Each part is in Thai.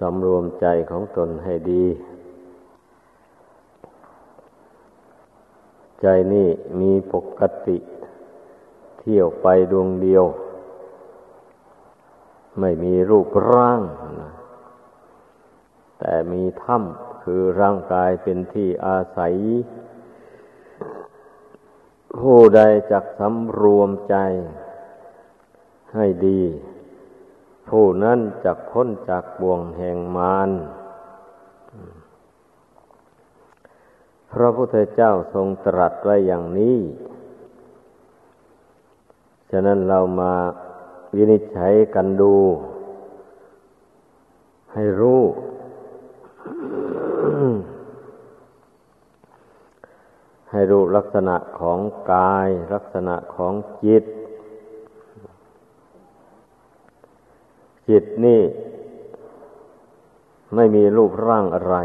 สำรวมใจของตนให้ดี ใจนี่มีปกติเที่ยวไปดวงเดียว ไม่มีรูปร่าง แต่มีถ้ำคือร่างกายเป็นที่อาศัย ผู้ใดจักสำรวมใจให้ดี ผู้นั้นจะพ้นจากบ่วงแห่งมารพระพุทธเจ้าทรงตรัสไว้อย่างนี้ ฉะนั้นเรามาวินิจฉัยกันดู ให้รู้ ให้รู้ลักษณะของกาย ลักษณะของจิต จิตนี่ ไม่มีรูปร่างอะไร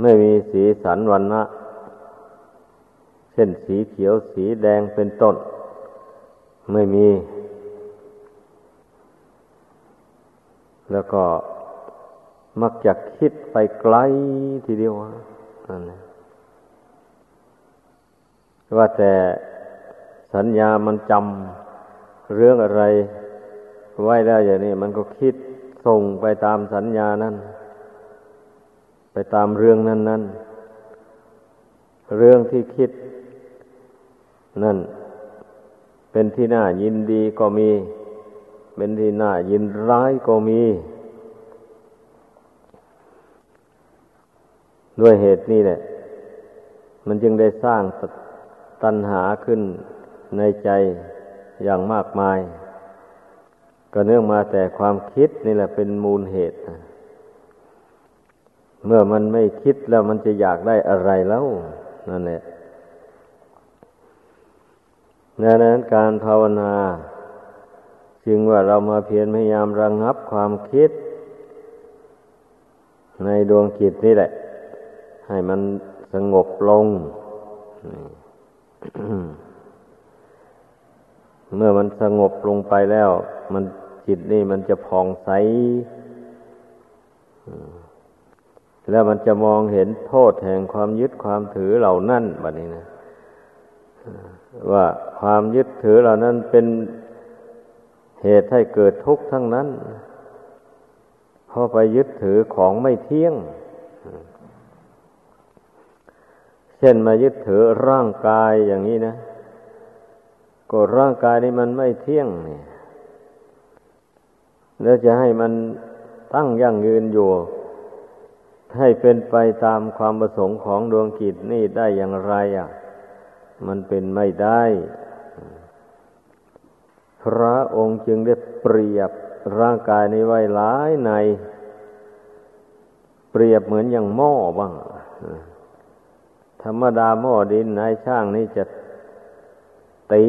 ไม่มีสีสันวันนะเช่นสีเขียวสีแดงเป็นต้น ไม่มี แล้วก็มักจะคิดไปไกลทีเดียวนั่นว่าแต่สัญญามันจำเรื่องอะไร ไว้ได้อย่างนี้มันก็คิดส่งไปตามสัญญานั้น ไปตามเรื่องนั้นนั้นเรื่องที่คิด นั่น เป็นที่น่ายินดีก็มี เป็นที่น่ายินร้ายก็มี ด้วยเหตุนี้แหละ มันจึงได้สร้างตัณหาขึ้นในใจอย่างมากมาย ก็เนื่องมาแต่ความคิดนี่แหละเป็นมูลเหตุ เมื่อมันไม่คิดแล้วมันจะอยากได้อะไรแล้วนั่นแหละดังนั้นการภาวนาจึงว่าเรามาเพียรพยายามระงงับความคิด ในดวงจิตนี่แหละ ให้มันสงบลง เมื่อมันสงบลงไปแล้ว มัน จิตนี่มันจะผ่องใสแล้วมันจะมองเห็นโทษแห่งความยึดความถือเหล่านั้นแบบนี้นะว่าความยึดถือเหล่านั้นเป็นเหตุให้เกิดทุกข์ทั้งนั้นเพราะไปยึดถือของไม่เที่ยง เช่นมายึดถือร่างกายอย่างนี้นะ ก็ร่างกายนี้มันไม่เที่ยงเนี่ย แล้วจะให้มันตั้งยั่งยืนอยู่ ให้เป็นไปตามความประสงค์ของดวงกิจนี่ได้อย่างไรอะ มันเป็นไม่ได้ พระองค์จึงได้เปรียบร่างกายนี้ไว้หลายใน เปรียบเหมือนอย่างหม้อบ้าง ธรรมดาหม้อดินนายช่างนี่จะตี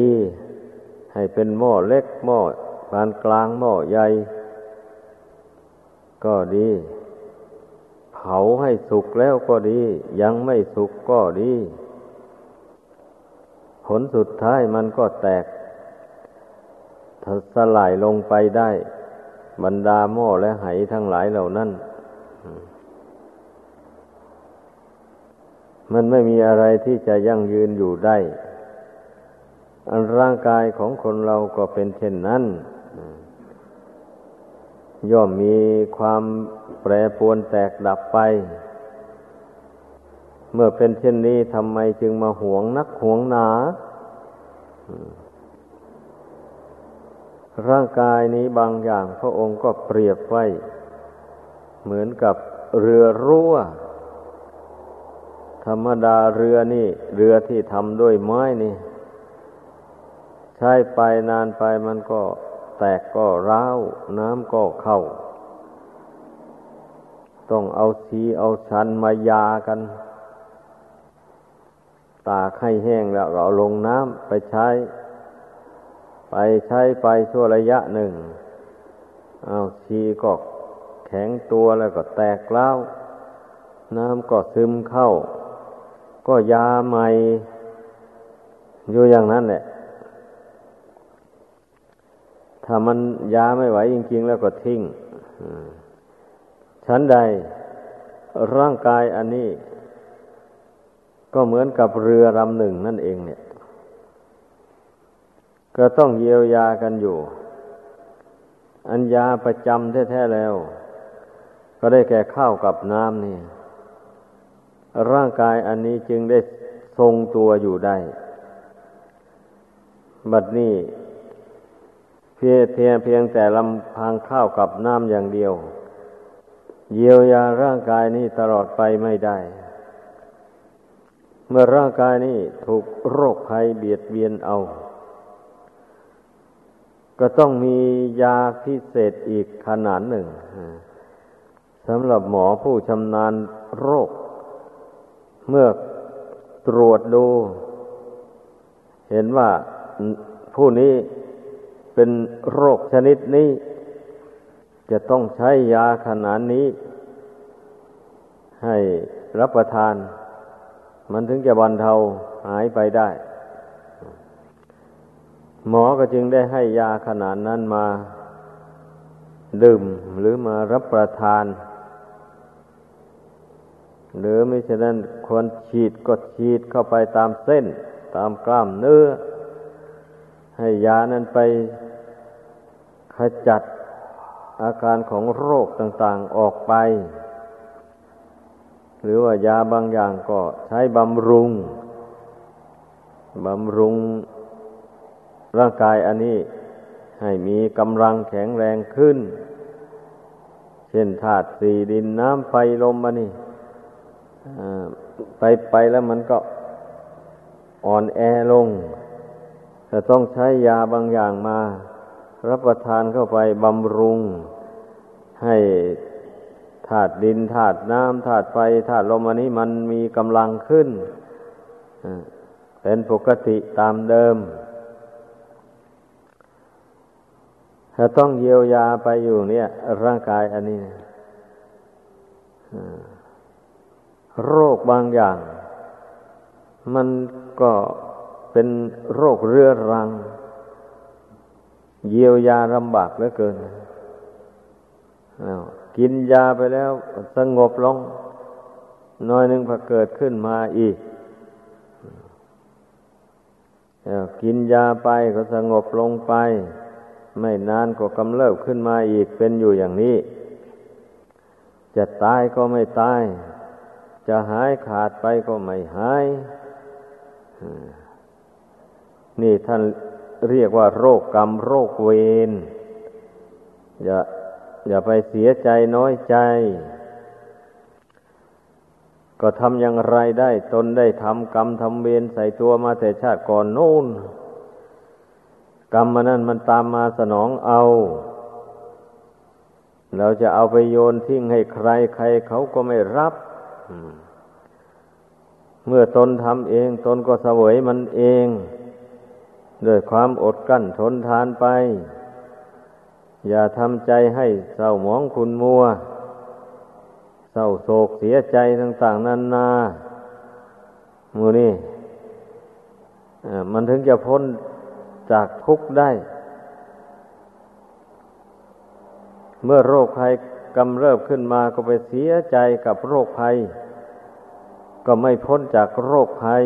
ให้เป็นหม้อเล็กหม้อปานกลางหม้อใหญ่ ก็ดี เผาให้สุกแล้วก็ดี ยังไม่สุกก็ดี ผลสุดท้ายมันก็แตกสลายลงไปได้ บรรดาหม้อและไหทั้งหลายเหล่านั้น มันไม่มีอะไรที่จะยั่งยืนอยู่ได้ อันร่างกายของคนเราก็เป็นเช่นนั้น ย่อมมีความแปรปรวนแตกดับไป เมื่อเป็นเช่นนี้ทำไมจึงมาหวงนักหวงหนา ร่างกายนี้บางอย่างพระองค์ก็เปรียบไว้ เหมือนกับเรือรั่ว ธรรมดาเรือนี่ เรือที่ทำด้วยไม้นี่ ใช้ไปนานไปมันก็ แตกก็ร้าว น้ำก็เข้า ต้องเอาสีเอาชันมายากัน ตากให้แห้งแล้วเอาลงน้ำไปใช้ ไปใช้ไปชั่วระยะหนึ่ง เอาชีก็แข็งตัวแล้วก็แตกเล้าน้ำก็ซึมเข้า ก็ยาใหม่อยู่อย่างนั้นแหละ ถ้ามันยาไม่ไหวจริงๆแล้วก็ทิ้งฉันใด ร่างกายอันนี้ ก็เหมือนกับเรือลำหนึ่งนั่นเองเนี่ย ก็ต้องเยียวยากันอยู่ อันยาประจำแท้ๆแล้ว ก็ได้แก่ข้าวกับน้ำนี่ ร่างกายอันนี้จึงได้ทรงตัวอยู่ได้ บัดนี้ พียเพียงเพียงแต่ลำพังข้าวกับน้ำอย่างเดียว เยียวยาร่างกายนี้ตลอดไปไม่ได้ เมื่อร่างกายนี้ถูกโรคภัยเบียดเบียนเอา ก็ต้องมียาพิเศษอีกขนาดหนึ่งสำหรับหมอผู้ชำนาญโรค เมื่อตรวจดู เห็นว่าผู้นี้ เป็นโรคชนิดนี้ จะต้องใช้ยาขนาดนี้ ให้รับประทาน มันถึงจะบรรเทาหายไปได้ หมอก็จึงได้ให้ยาขนาดนั้นมา ดื่มหรือมารับประทาน หรือไม่ฉะนั้นควรฉีดก็ฉีดเข้าไปตามเส้น ตามกล้ามเนื้อ ให้ยานั้นไปขจัดอาการของโรคต่างๆออกไป หรือว่ายาบางอย่างก็ใช้บำรุง บำรุงร่างกายอันนี้ให้มีกำลังแข็งแรงขึ้น เช่นธาตุสี่ดินน้ำไฟลมอันนี้ไปไปแล้วมันก็อ่อนแอลง จะต้องใช้ยาบางอย่างมา รับประทานเข้าไปบำรุง ให้ธาตุดินธาตุน้ำธาตุไฟธาตุลมอันนี้มันมีกำลังขึ้นเป็นปกติตามเดิมถ้าต้องเยียวยาไปอยู่เนี่ย ร่างกายอันนี้นะโรคบางอย่าง มันก็ เป็นโรคเรื้อรัง เยียวยาลำบากเหลือเกิน กินยาไปแล้วสงบลง น้อยหนึ่งพอเกิดขึ้นมาอีก กินยาไปก็สงบลงไป ไม่นานก็กำเริบขึ้นมาอีกเป็นอยู่อย่างนี้ จะตายก็ไม่ตาย จะหายขาดไปก็ไม่หาย นี่ท่านเรียกว่าโรคกรรมโรคเวรอย่าอย่าไปเสียใจน้อยใจ ก็ทำอย่างไรได้ ตนได้ทำกรรมทำเวรใส่ตัวมาแต่ชาติก่อนโน้นกรรมมันนั้นมันตามมาสนองเอา เราจะเอาไปโยนทิ้งให้ใครใครเขาก็ไม่รับเมื่อตนทำเอง ตนก็เสวยมันเอง ด้วยความอดกั้นทนทานไป อย่าทำใจให้เศร้าหมองคุณมัว เศร้าโศกเสียใจต่าง ๆนานามูนี่มันถึงจะพ้นจากทุกข์ได้ เมื่อโรคภัยกำเริบขึ้นมาก็ไปเสียใจกับโรคภัย ก็ไม่พ้นจากโรคภัย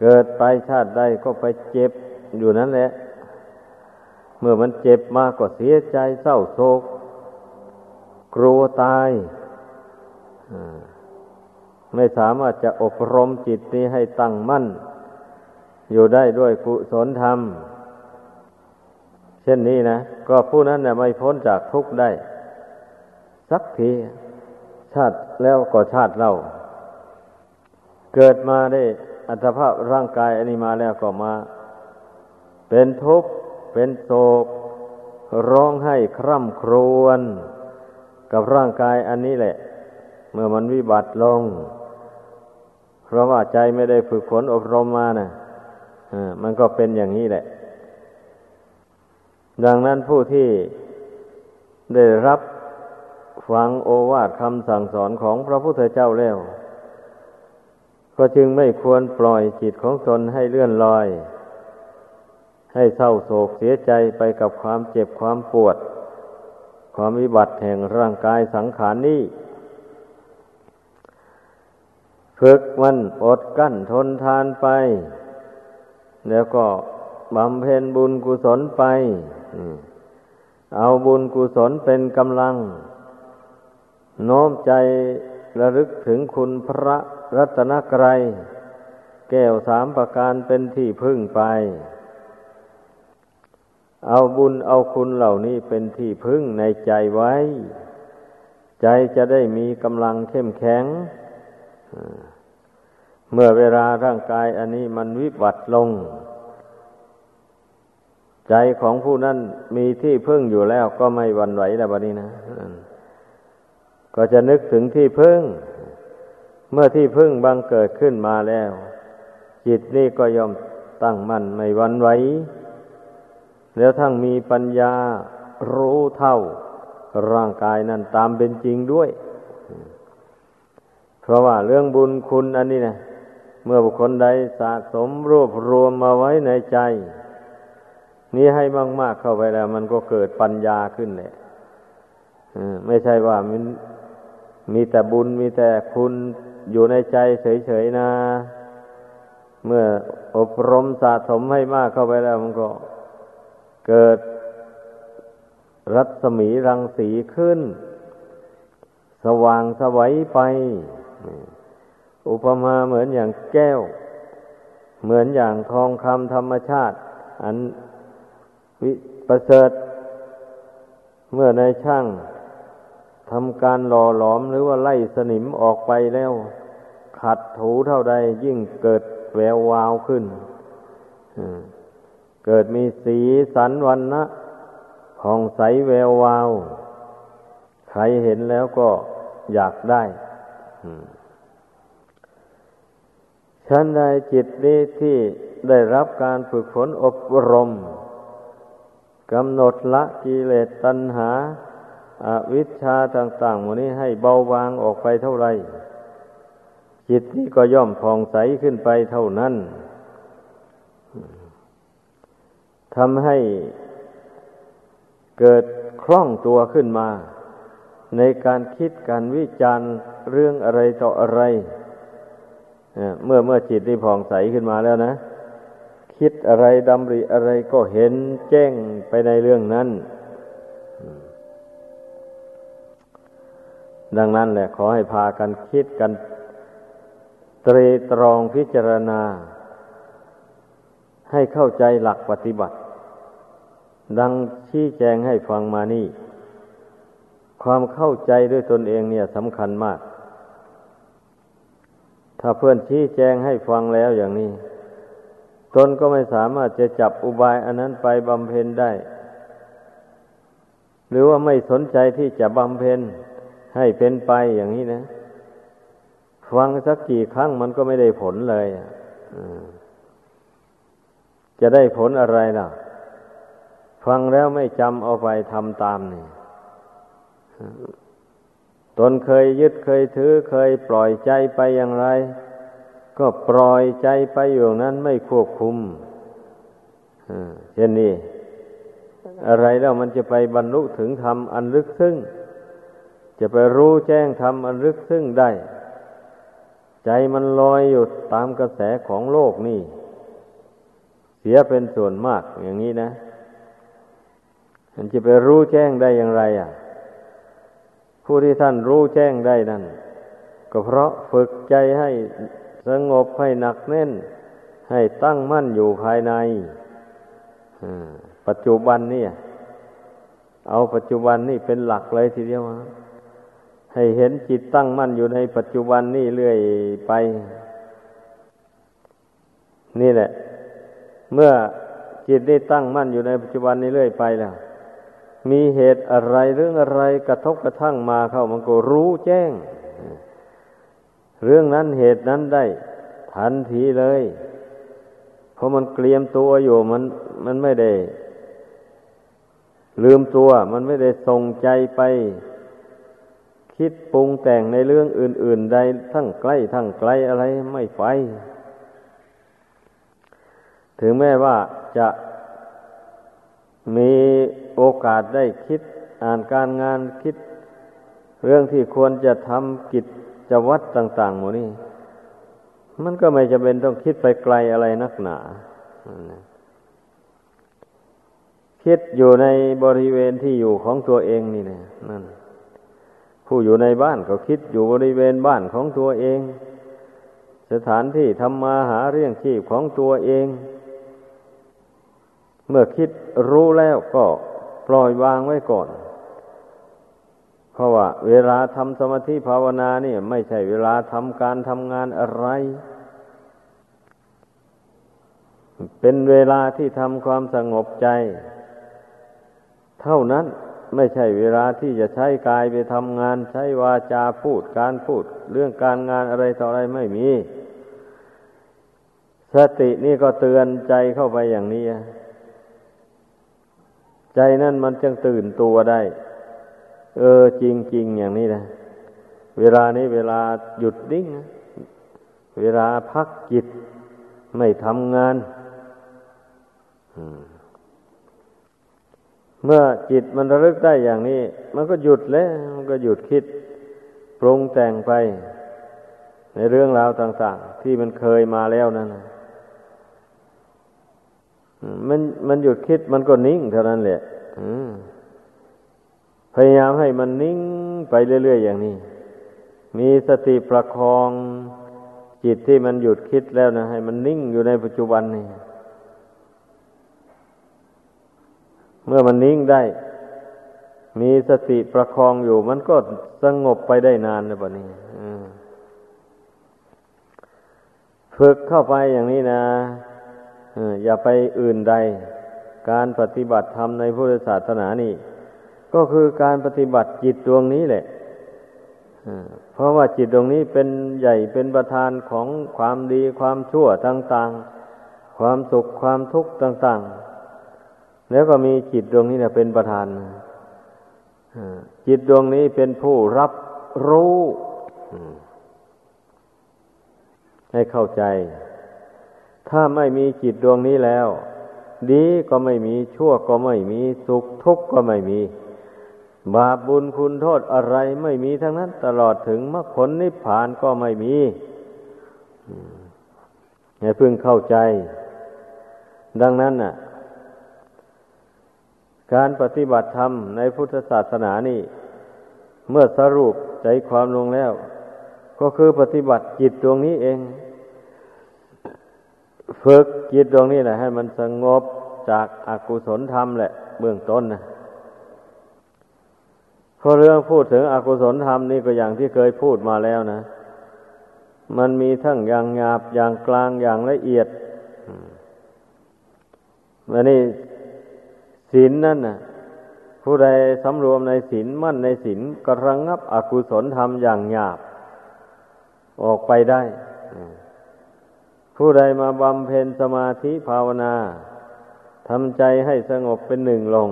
เกิดไปชาติใดก็ไปเจ็บอยู่นั่นแหละ เมื่อมันเจ็บมากก็เสียใจเศร้าโศก กลัวตาย ไม่สามารถจะอบรมจิตนี้ให้ตั้งมั่น อยู่ได้ด้วยกุศลธรรม เช่นนี้นะ ก็ผู้นั้นน่ไม่พ้นจากทุกข์ได้ สักทีชาติแล้วก็ชาติเล่า เกิดมาได้ อัตภาพร่างกายอันนี้มาแล้วก็มา เป็นทุกข์เป็นโศก ร้องให้คร่ำครวญกับร่างกายอันนี้แหละ เมื่อมันวิบัติลง เพราะว่าใจไม่ได้ฝึกฝนอบรมมานะ่ะมันก็เป็นอย่างนี้แหละ ดังนั้นผู้ที่ได้รับฟังโอวาทคำสั่งสอนของพระพุทธเจ้าแล้ว ก็จึงไม่ควรปล่อยจิตของตนให้เลื่อนลอย ให้เศร้าโศกเสียใจไปกับความเจ็บความปวด ความวิบัติแห่งร่างกายสังขารนี้ฝึกมันอดกั้นทนทานไป แล้วก็บำเพ็ญบุญกุศลไป เอาบุญกุศลเป็นกำลัง โน้มใจระลึกถึงคุณพระ รัตนกรัยแก้วสามประการเป็นที่พึ่งไป เอาบุญเอาคุณเหล่านี้เป็นที่พึ่งในใจไว้ ใจจะได้มีกำลังเข้มแข็ง เมื่อเวลาร่างกายอันนี้มันวิบัติลง ใจของผู้นั้นมีที่พึ่งอยู่แล้วก็ไม่วันไหวแล้วบัดนี้นะ ก็จะนึกถึงที่พึ่ง เมื่อที่พึ่งบังเกิดขึ้นมาแล้ว จิตนี่ก็ยอมตั้งมั่นไม่วันไหวแล้วทั้งมีปัญญารู้เท่า ร่างกายนั้นตามเป็นจริงด้วย เพราะว่าเรื่องบุญคุณอันนี้นะเมื่อบุคคลใดสะสมรวบรวมมาไว้ในใจ นี้ให้มาก ๆเข้าไปแล้ว มันก็เกิดปัญญาขึ้นแหละไม่ใช่ว่ามันมีแต่บุญมีแต่คุณ อยู่ในใจเฉยๆนะ เมื่ออบรมสะสมให้มากเข้าไปแล้วมันก็เกิดรัศมีรังสีขึ้น สว่างสวัยไป อุปมาเหมือนอย่างแก้ว เหมือนอย่างทองคำธรรมชาติ อันวิประเสริฐ เมื่อในช่าง ทำการหล่อหลอมหรือว่าไล่สนิมออกไปแล้ว ขัดถูเท่าใดยิ่งเกิดแวววาวขึ้นเกิดมีสีสันวันนะผ่องใสแวววาว ใครเห็นแล้วก็อยากได้ฉันใดจิตนี้ที่ได้รับการฝึกฝนอบรมกำหนดละกิเลสตัณหา อวิชชาต่างๆหมดนี้ให้เบาบางออกไปเท่าไรจิตนี้ก็ย่อมผ่องใสขึ้นไปเท่านั้นทำให้เกิดคล่องตัวขึ้นมา ในการคิดการวิจารณ์เรื่องอะไรต่ออะไรเมื่อเมื่อจิตนี้ผ่องใสขึ้นมาแล้วนะ คิดอะไรดำริอะไรก็เห็นแจ้งไปในเรื่องนั้น ดังนั้นแหละขอให้พากันคิดกันตรีตรองพิจารณา ให้เข้าใจหลักปฏิบัติ ดังชี้แจงให้ฟังมานี่ ความเข้าใจด้วยตนเองเนี่ยสำคัญมาก ถ้าเพื่อนชี้แจงให้ฟังแล้วอย่างนี้ ตนก็ไม่สามารถจะจับอุบายอันนั้นไปบำเพ็ญได้ หรือว่าไม่สนใจที่จะบำเพ็ญ ให้เป็นไปอย่างนี้นะ ฟังสักกี่ครั้งมันก็ไม่ได้ผลเลยจะได้ผลอะไรล่ะ ฟังแล้วไม่จำเอาไปทำตามนี่ตนเคยยึดเคยถือเคยปล่อยใจไปอย่างไร ก็ปล่อยใจไปอยู่นั้นไม่ควบคุมเช่นนี้ อะไรแล้วมันจะไปบรรลุถึงธรรมอันลึกซึ้ง จะไปรู้แจ้งธรรมอันลึกซึ้งได้ ใจมันลอยอยู่ตามกระแสของโลกนี่ เสียเป็นส่วนมากอย่างนี้นะ มันจะไปรู้แจ้งได้อย่างไร อะ ผู้ที่ท่านรู้แจ้งได้นั่น ก็เพราะฝึกใจให้สงบให้หนักแน่น ให้ตั้งมั่นอยู่ภายในปัจจุบันนี่เอาปัจจุบันนี่เป็นหลักเลยทีเดียวนะ ให้เห็นจิตตั้งมั่นอยู่ในปัจจุบันนี่เรื่อยไป นี่แหละ เมื่อจิตได้ตั้งมั่นอยู่ในปัจจุบันนี้เรื่อยไปแล้ว มีเหตุอะไรเรื่องอะไรกระทบกระทั่งมาเข้ามันก็รู้แจ้ง เรื่องนั้นเหตุนั้นได้ ทันทีเลย เพราะมันเกลียมตัวอยู่มันมันไม่ได้ ลืมตัวมันไม่ได้ส่งใจไป คิดปรุงแต่งในเรื่องอื่น ๆ ใดทั้งใกล้ทั้งไกลอะไรไม่ไป ถึงแม้ว่าจะมีโอกาสได้คิดอ่านการงานคิด เรื่องที่ควรจะทำกิจจะวัดต่างๆหมดนี่มันก็ไม่จะเป็นต้องคิดไปไกลอะไรนักหนา คิดอยู่ในบริเวณที่อยู่ของตัวเองนี่นะนั่น ผู้อยู่ในบ้านก็คิดอยู่บริเวณบ้านของตัวเอง สถานที่ทำมาหาเรื่องชีพของตัวเอง เมื่อคิดรู้แล้วก็ปล่อยวางไว้ก่อน เพราะว่า เวลาทำสมาธิภาวนาเนี่ย ไม่ใช่เวลาทำการทำงานอะไร เป็นเวลาที่ทำความสงบใจ เท่านั้น ไม่ใช่เวลาที่จะใช้กายไปทำงาน ใช้วาจาพูดการพูด เรื่องการงานอะไรต่ออะไรไม่มี สตินี่ก็เตือนใจเข้าไปอย่างนี้ ใจนั่นมันจึงตื่นตัวได้ เออจริงๆอย่างนี้นะเวลานี้เวลาหยุดนิ่งเวลาพักจิตไม่ทำงาน เมื่อจิตมันระลึกได้อย่างนี้ มันก็หยุดแล้ว มันก็หยุดคิดปรุงแต่งไป ในเรื่องราวต่างๆ ที่มันเคยมาแล้วนั่นมันมันหยุดคิดมันก็นิ่งเท่านั้นแหละพยายามให้มันนิ่งไปเรื่อยๆอย่างนี้ มีสติประคองจิตที่มันหยุดคิดแล้วนะให้มันนิ่งอยู่ในปัจจุบันนี่ เมื่อมันนิ่งได้ มีสติประคองอยู่ มันก็สงบไปได้นานนะปะนี้ฝึกเข้าไปอย่างนี้นะอย่าไปอื่นใด การปฏิบัติธรรมในพุทธศาสนานี่ ก็คือการปฏิบัติจิตดวงนี้แหละเพราะว่าจิตดวงนี้เป็นใหญ่เป็นประธานของความดีความชั่วต่าง ๆ ความสุขความทุกข์ต่าง ๆ แล้วก็มีจิตดวงนี้เนี่ยเป็นประธานจิตดวงนี้เป็นผู้รับรู้ให้เข้าใจ ถ้าไม่มีจิตดวงนี้แล้ว ดีก็ไม่มีชั่วก็ไม่มีสุขทุกข์ก็ไม่มี บาปบุญคุณโทษอะไรไม่มีทั้งนั้น ตลอดถึงมรรคผลนิพพานก็ไม่มีให้พึงเข้าใจ ดังนั้นน่ะ การปฏิบัติธรรมในพุทธศาสนานี่ เมื่อสรุปใจความลงแล้ว ก็คือปฏิบัติจิตดวงนี้เอง ฝึกจิตดวงนี้แหละ ให้มันสงบจากอากุศลธรรมแหละ เบื้องต้นนะพอเรื่องพูดถึงอกุศลธรรมนี่ก็อย่างที่เคยพูดมาแล้วนะ มันมีทั้งอย่างหยาบอย่างกลางอย่างละเอียดมันนี่ ศีลนั่นน่ะ ผู้ใดสำรวมในศีลมั่นในศีลกระงงับอกุศลธรรมอย่างหยาบ ออกไปได้ ผู้ใดมาบำเพ็ญสมาธิภาวนาทำใจให้สงบเป็นหนึ่งลง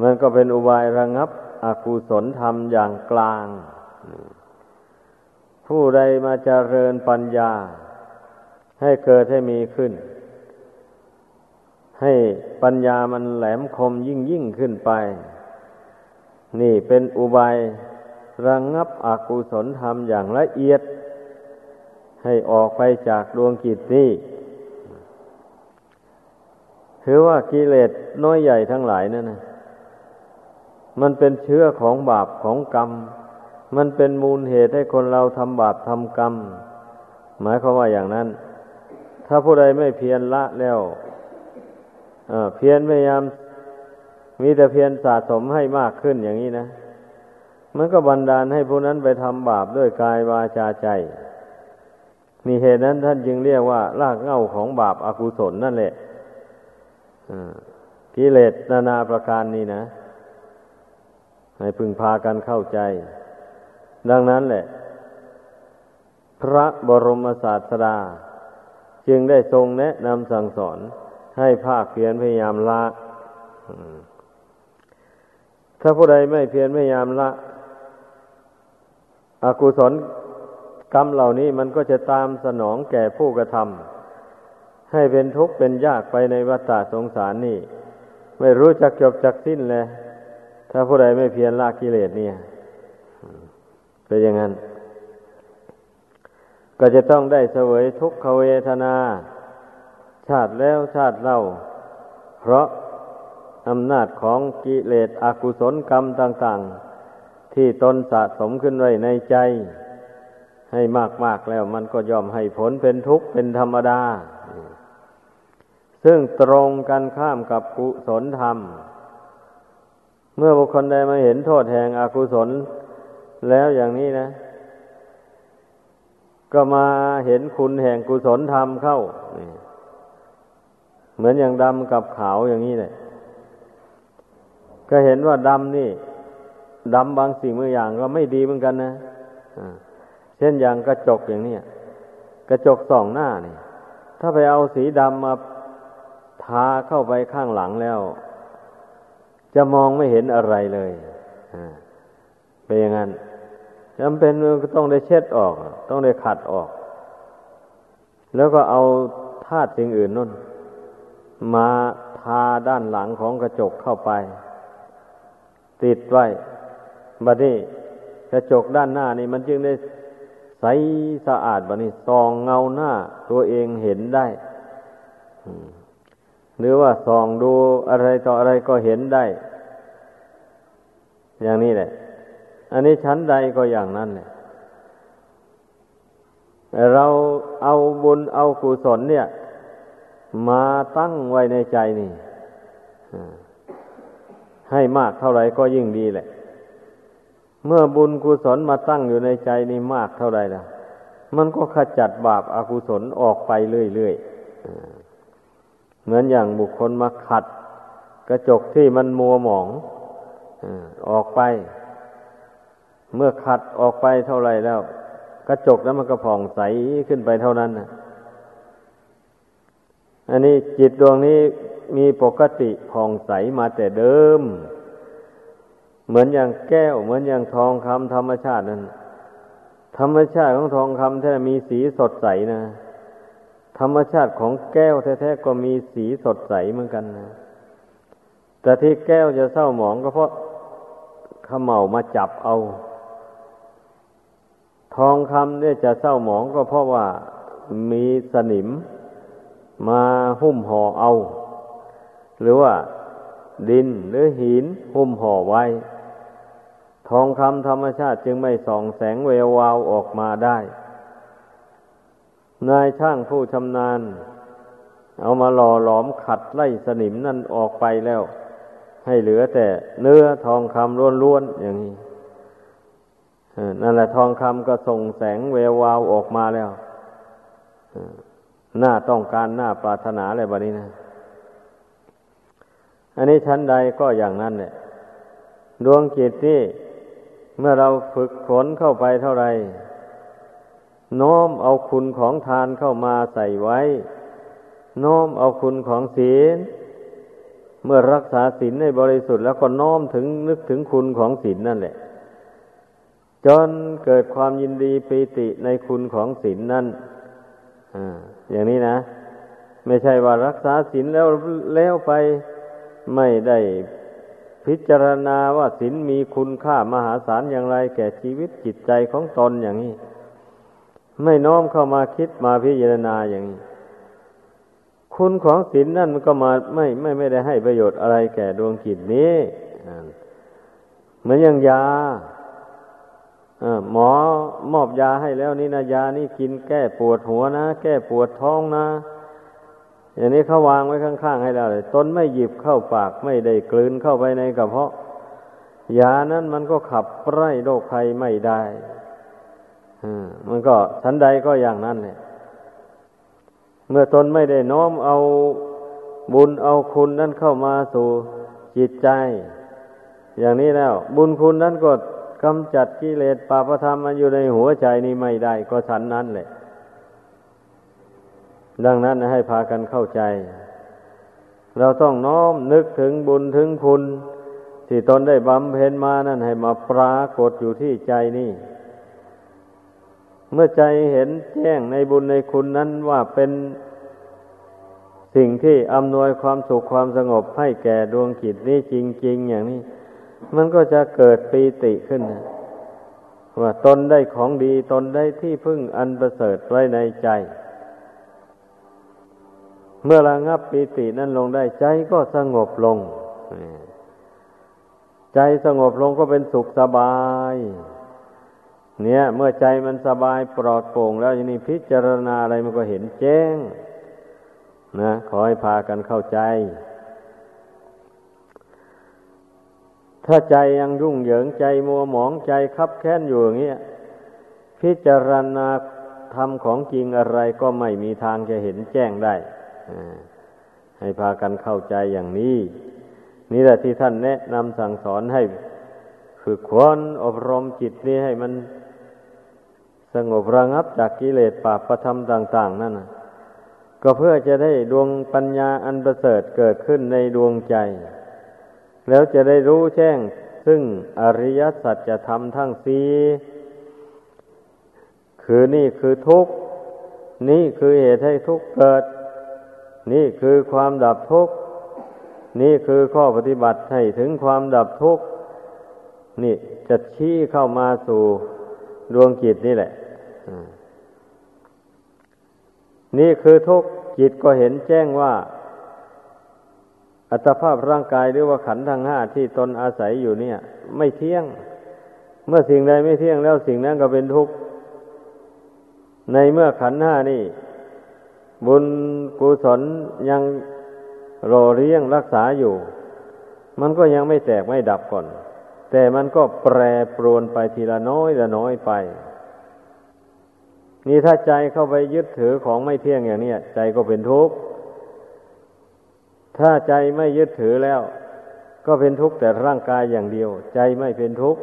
มันก็เป็นอุบายระงับอกุศลธรรมอย่างกลาง ผู้ใดมาเจริญปัญญา ให้เกิดให้มีขึ้น ให้ปัญญามันแหลมคมยิ่งยิ่งขึ้นไป นี่เป็นอุบายระงงับอกุศลธรรมอย่างละเอียด ให้ออกไปจากดวงกิจนี้ถือว่ากิเลสน้อยใหญ่ทั้งหลายนั่นนะมันเป็นเชื้อของบาปของกรรม มันเป็นมูลเหตุให้คนเราทำบาปทำกรรม หมายความว่าอย่างนั้น ถ้าผู้ใดไม่เพียรละแล้ว เพียรพยายาม มีแต่เพียรสะสมให้มากขึ้นอย่างนี้นะมันก็บันดาลให้ผู้นั้นไปทำบาปด้วยกายวาจาใจ มีเหตุนั้นท่านจึงเรียกว่า รากเหง้าของบาปอากุศลนั่นแหละกิเลสนานาประการนี้นะ ให้พึงพากันเข้าใจ ดังนั้นแหละ พระบรมศาสดา จึงได้ทรงแนะนำสั่งสอน ให้ภาคเพียรพยายามละถ้าผู้ใดไม่เพียรพยายามละอกุศลกรรมเหล่านี้มันก็จะตามสนองแก่ผู้กระทำให้เป็นทุกข์เป็นยากไปในวัฏสงสารนี่ ไม่รู้จักจบจักสิ้นเลย ถ้าผู้ใดไม่เพียรละกิเลสเนี่ยเป็นอย่างนั้น ก็จะต้องได้เสวยทุกขเวทนา ชาติแล้วชาติเล่า เพราะอำนาจของกิเลสอกุศลกรรมต่าง ๆ ที่ตนสะสมขึ้นไว้ในใจ ให้มาก ๆ แล้วมันก็ยอมให้ผลเป็นทุกข์เป็นธรรมดา ซึ่งตรงกันข้ามกับกุศลธรรม เมื่อบุคคลใดมาเห็นโทษแห่งอกุศลแล้วอย่างนี้นะ ก็มาเห็นคุณแห่งกุศลธรรมเข้า เหมือนอย่างดำกับขาวอย่างนี้เลยก็เห็นว่าดำนี่ดำบางสิ่งบางอย่างก็ไม่ดีเหมือนกันนะเช่นอย่างกระจกอย่างนี้กระจกสองหน้านี่ ถ้าไปเอาสีดำมาทาเข้าไปข้างหลังแล้ว จะมองไม่เห็นอะไรเลยเป็นอย่างนั้นจำเป็นก็ต้องได้เช็ดออก ต้องได้ขัดออก แล้วก็เอาธาตุสิ่งอื่นนั่น มาทาด้านหลังของกระจกเข้าไป ติดไว้บัดนี้กระจกด้านหน้านี่มันจึงได้ใสสะอาดบัดนี้ส่องเงาหน้าตัวเองเห็นได้หรือว่าส่องดูอะไรต่ออะไรก็เห็นได้ อย่างนี้แหละ อันนี้ชั้นใดก็อย่างนั้นเนี่เราเอาบุญเอากุศลเนี่ย มาตั้งไว้ในใจนี่ให้มากเท่าไรก็ยิ่งดีแหละ เมื่อบุญกุศลมาตั้งอยู่ในใจนี่มากเท่าไรล่ะ มันก็ขจัดบาปอากุศลออกไปเรื่อยๆเหมือนอย่างบุคคลมาขัด กระจกที่มันมัวหมองออกไป เมื่อขัดออกไปเท่าไรแล้ว กระจกนั้นมันก็ผ่องใสขึ้นไปเท่านั้นนะ อันนี้จิตดวงนี้มีปกติผ่องใสมาแต่เดิม เหมือนอย่างแก้ว เหมือนอย่างทองคำธรรมชาตินั้น ธรรมชาติของทองคำแท้มีสีสดใสนะ ธรรมชาติของแก้วแท้ๆก็มีสีสดใสเหมือนกันนะ แต่ที่แก้วจะเศร้าหมองก็เพราะขมเหามาจับเอา ทองคำเนี่ยจะเศร้าหมองก็เพราะว่ามีสนิม มาหุ้มห่อเอา หรือว่า ดินหรือหินหุ้มห่อไว้ ทองคำธรรมชาติจึงไม่ส่องแสงเวววาวออกมาได้ นายช่างผู้ชำนาญ เอามาหล่อหลอมขัดไล่สนิมนั่นออกไปแล้ว ให้เหลือแต่เนื้อทองคำล้วนๆอย่างนี้นั่นแหละทองคำก็ส่งแสงเวววาวออกมาแล้ว หน้าต้องการหน้าปรารถนาอะไรแบบนี้นะ อันนี้ชั้นใดก็อย่างนั้นเนี่ยดวงจิตที่เมื่อเราฝึกฝนเข้าไปเท่าไรน้อมเอาคุณของทานเข้ามาใส่ไว้น้อมเอาคุณของศีล เมื่อรักษาศีลในบริสุทธิ์แล้วก็น้อมถึงนึกถึงคุณของศีลนั่นแหละ จนเกิดความยินดีปีติในคุณของศีลนั่นอ่า อย่างนี้นะ ไม่ใช่ว่ารักษาศีลแล้วแล้วไปไม่ได้พิจารณาว่าศีลมีคุณค่ามหาศาลอย่างไร แก่ชีวิตจิตใจของตนอย่างนี้ ไม่น้อมเข้ามาคิดมาพิจารณาอย่างนี้ คุณของศีลนั่นมันก็มาไม่ไม่ไม่ได้ให้ประโยชน์อะไรแก่ดวงจิตนี้เหมือนอย่างยา หมอมอบยาให้แล้วนี่นะยานี่กินแก้ปวดหัวนะ แก้ปวดท้องนะ อย่างนี้เขาวางไว้ข้างๆให้แล้วเลยตนไม่หยิบเข้าปากไม่ได้กลืนเข้าไปในกระเพาะ ยานั้นมันก็ขับไล่โรคภัยไม่ได้มันก็ชั้นใดก็อย่างนั้นเนี่ยเมื่อตนไม่ได้น้อมเอาบุญเอาคุณนั้นเข้ามาสู่จิตใจ อย่างนี้แล้ว บุญคุณนั้นก็ กำจัดกิเลสปาปธรรมมันอยู่ในหัวใจนี้ไม่ได้ ก็ฉันนั้นแหละ ดังนั้นให้พากันเข้าใจ เราต้องน้อมนึกถึงบุญถึงคุณ ที่ตนได้บำเพ็ญมานั่นให้มาปรากฏอยู่ที่ใจนี่เมื่อใจเห็นแจ้งในบุญในคุณนั้นว่าเป็นสิ่งที่อำนวยความสุขความสงบให้แก่ดวงจิตนี้จริง ๆ อย่างนี้ มันก็จะเกิดปีติขึ้น ว่าตนได้ของดีตนได้ที่พึ่งอันประเสริฐไว้ในใจ เมื่อระงับปีตินั้นลงได้ใจก็สงบลง ใจสงบลงก็เป็นสุขสบาย เนี่ย เมื่อใจมันสบายปลอดโปร่ง แล้วอย่างนี้พิจารณาอะไรมันก็เห็นแจ้ง นะ ขอให้พากันเข้าใจ ถ้าใจยังยุ่งเหยิงใจมัวหมองใจคับแค้นอยู่อย่างเงี้พิจารณาธรรมของจริงอะไรก็ไม่มีทางจะเห็นแจ้งได้ให้พากันเข้าใจอย่างนี้ นี่แหละที่ท่านแนะนำสั่งสอนให้ฝึกควรอบรมจิตนี้ให้มันสงบระงับจากกิเลสปาประธรรมต่าง ๆ นั่นนะก็เพื่อจะได้ดวงปัญญาอันประเสริฐเกิดขึ้นในดวงใจ แล้วจะได้รู้แจ้ง ซึ่งอริยสัจจะทำทั้งสีคือนี่คือทุกข์ นี่คือเหตุให้ทุกข์เกิด นี่คือความดับทุกข์ นี่คือข้อปฏิบัติให้ถึงความดับทุกข์ นี่จะชี้เข้ามาสู่ดวงจิตนี่แหละ นี่คือทุกข์จิตก็เห็นแจ้งว่า อัตภาพร่างกายหรือว่าขันธ์ทั้งห้าที่ตนอาศัยอยู่เนี่ย ไม่เที่ยง เมื่อสิ่งใดไม่เที่ยงแล้วสิ่งนั้นก็เป็นทุกข์ ในเมื่อขันธ์ห้านี่ บุญกุศลยังรอเลี้ยงรักษาอยู่ มันก็ยังไม่แตกไม่ดับก่อน แต่มันก็แปรปรวนไปทีละน้อยละน้อยไป นี่ถ้าใจเข้าไปยึดถือของไม่เที่ยงอย่างนี้ใจก็เป็นทุกข์ ถ้าใจไม่ยึดถือแล้ว ก็เป็นทุกข์แต่ร่างกายอย่างเดียว ใจไม่เป็นทุกข์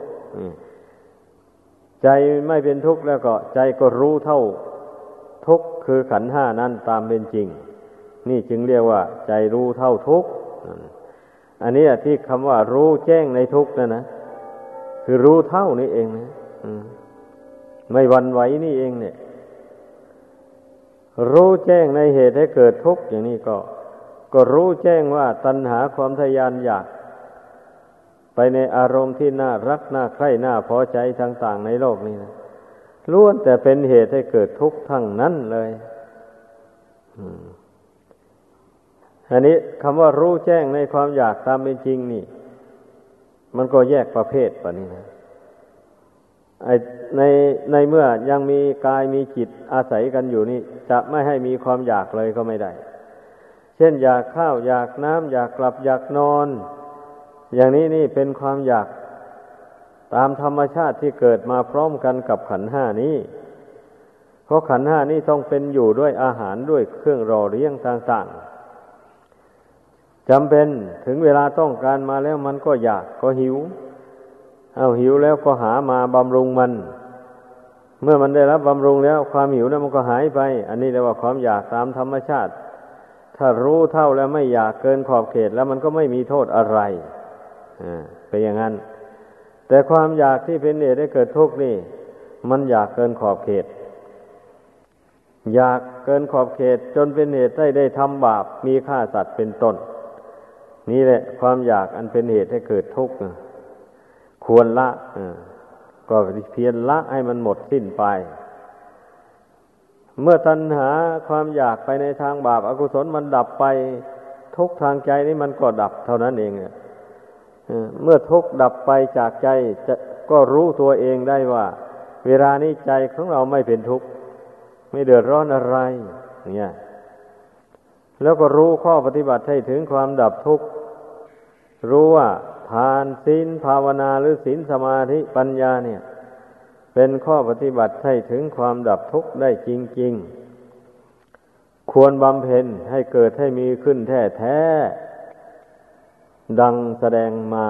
ใจไม่เป็นทุกข์แล้วก็ ใจก็รู้เท่า ทุกข์คือขันห้านั้นตามเป็นจริง นี่จึงเรียกว่า ใจรู้เท่าทุกข์อันนี้ที่คำว่ารู้แจ้งในทุกข์นั่นนะคือรู้เท่านี่เองนะไม่วันไหวนี่เองเนี่ย รู้แจ้งในเหตุให้เกิดทุกข์อย่างนี้ก็ ก็รู้แจ้งว่าตัณหาความทยานอยาก ไปในอารมณ์ที่น่ารักน่าใคร่น่าพอใจต่างๆในโลกนี้นะล้วนแต่เป็นเหตุให้เกิดทุกข์ทั้งนั้นเลยอันนี้คำว่ารู้แจ้งในความอยากตามเป็นจริงนี่ มันก็แยกประเภทปะนี่นะในในเมื่อยังมีกายมีจิตอาศัยกันอยู่นี่ จะไม่ให้มีความอยากเลยก็ไม่ได้ เช่นอยากข้าว อยากน้ำอยากกลับอยากนอน อย่างนี้นี่เป็นความอยากตามธรรมชาติที่เกิดมาพร้อมกันกับขันห้านี้เพราะขันห้านี้ต้องเป็นอยู่ด้วยอาหารด้วยเครื่องรอเลี้ยงต่างๆจำเป็นถึงเวลาต้องการมาแล้วมันก็อยากก็หิว เอาหิวแล้วก็หามาบำรุงมัน เมื่อมันได้รับบำรุงแล้วความหิวนั้นมันก็หายไป อันนี้เรียกว่าความอยากตามธรรมชาติ ถ้ารู้เท่าแล้วไม่อยากเกินขอบเขตแล้วมันก็ไม่มีโทษอะไรเป็นอย่างนั้น แต่ความอยากที่เป็นเหตุให้เกิดทุกข์นี่ มันอยากเกินขอบเขต อยากเกินขอบเขตจนเป็นเหตุให้ได้ทำบาปมีฆ่าสัตว์เป็นต้น นี่แหละ ความอยากอันเป็นเหตุให้เกิดทุกข์ควรละก็เพียรละให้มันหมดสิ้นไป เมื่อตัณหาความอยากไปในทางบาปอากุศลมันดับไป ทุกทางใจนี่มันก็ดับเท่านั้นเองเมื่อทุกดับไปจากใจจะก็รู้ตัวเองได้ว่า เวลานี้ใจของเราไม่เป็นทุกข์ไม่เดือดร้อนอะไรเนี่ยแล้วก็รู้ข้อปฏิบัติให้ถึงความดับทุกข์รู้ว่าทานศีลภาวนาหรือศีลสมาธิปัญญาเนี่ย เป็นข้อปฏิบัติให้ถึงความดับทุกข์ได้จริง ๆ ควรบำเพ็ญให้เกิดให้มีขึ้นแท้แท้ดังแสดงมา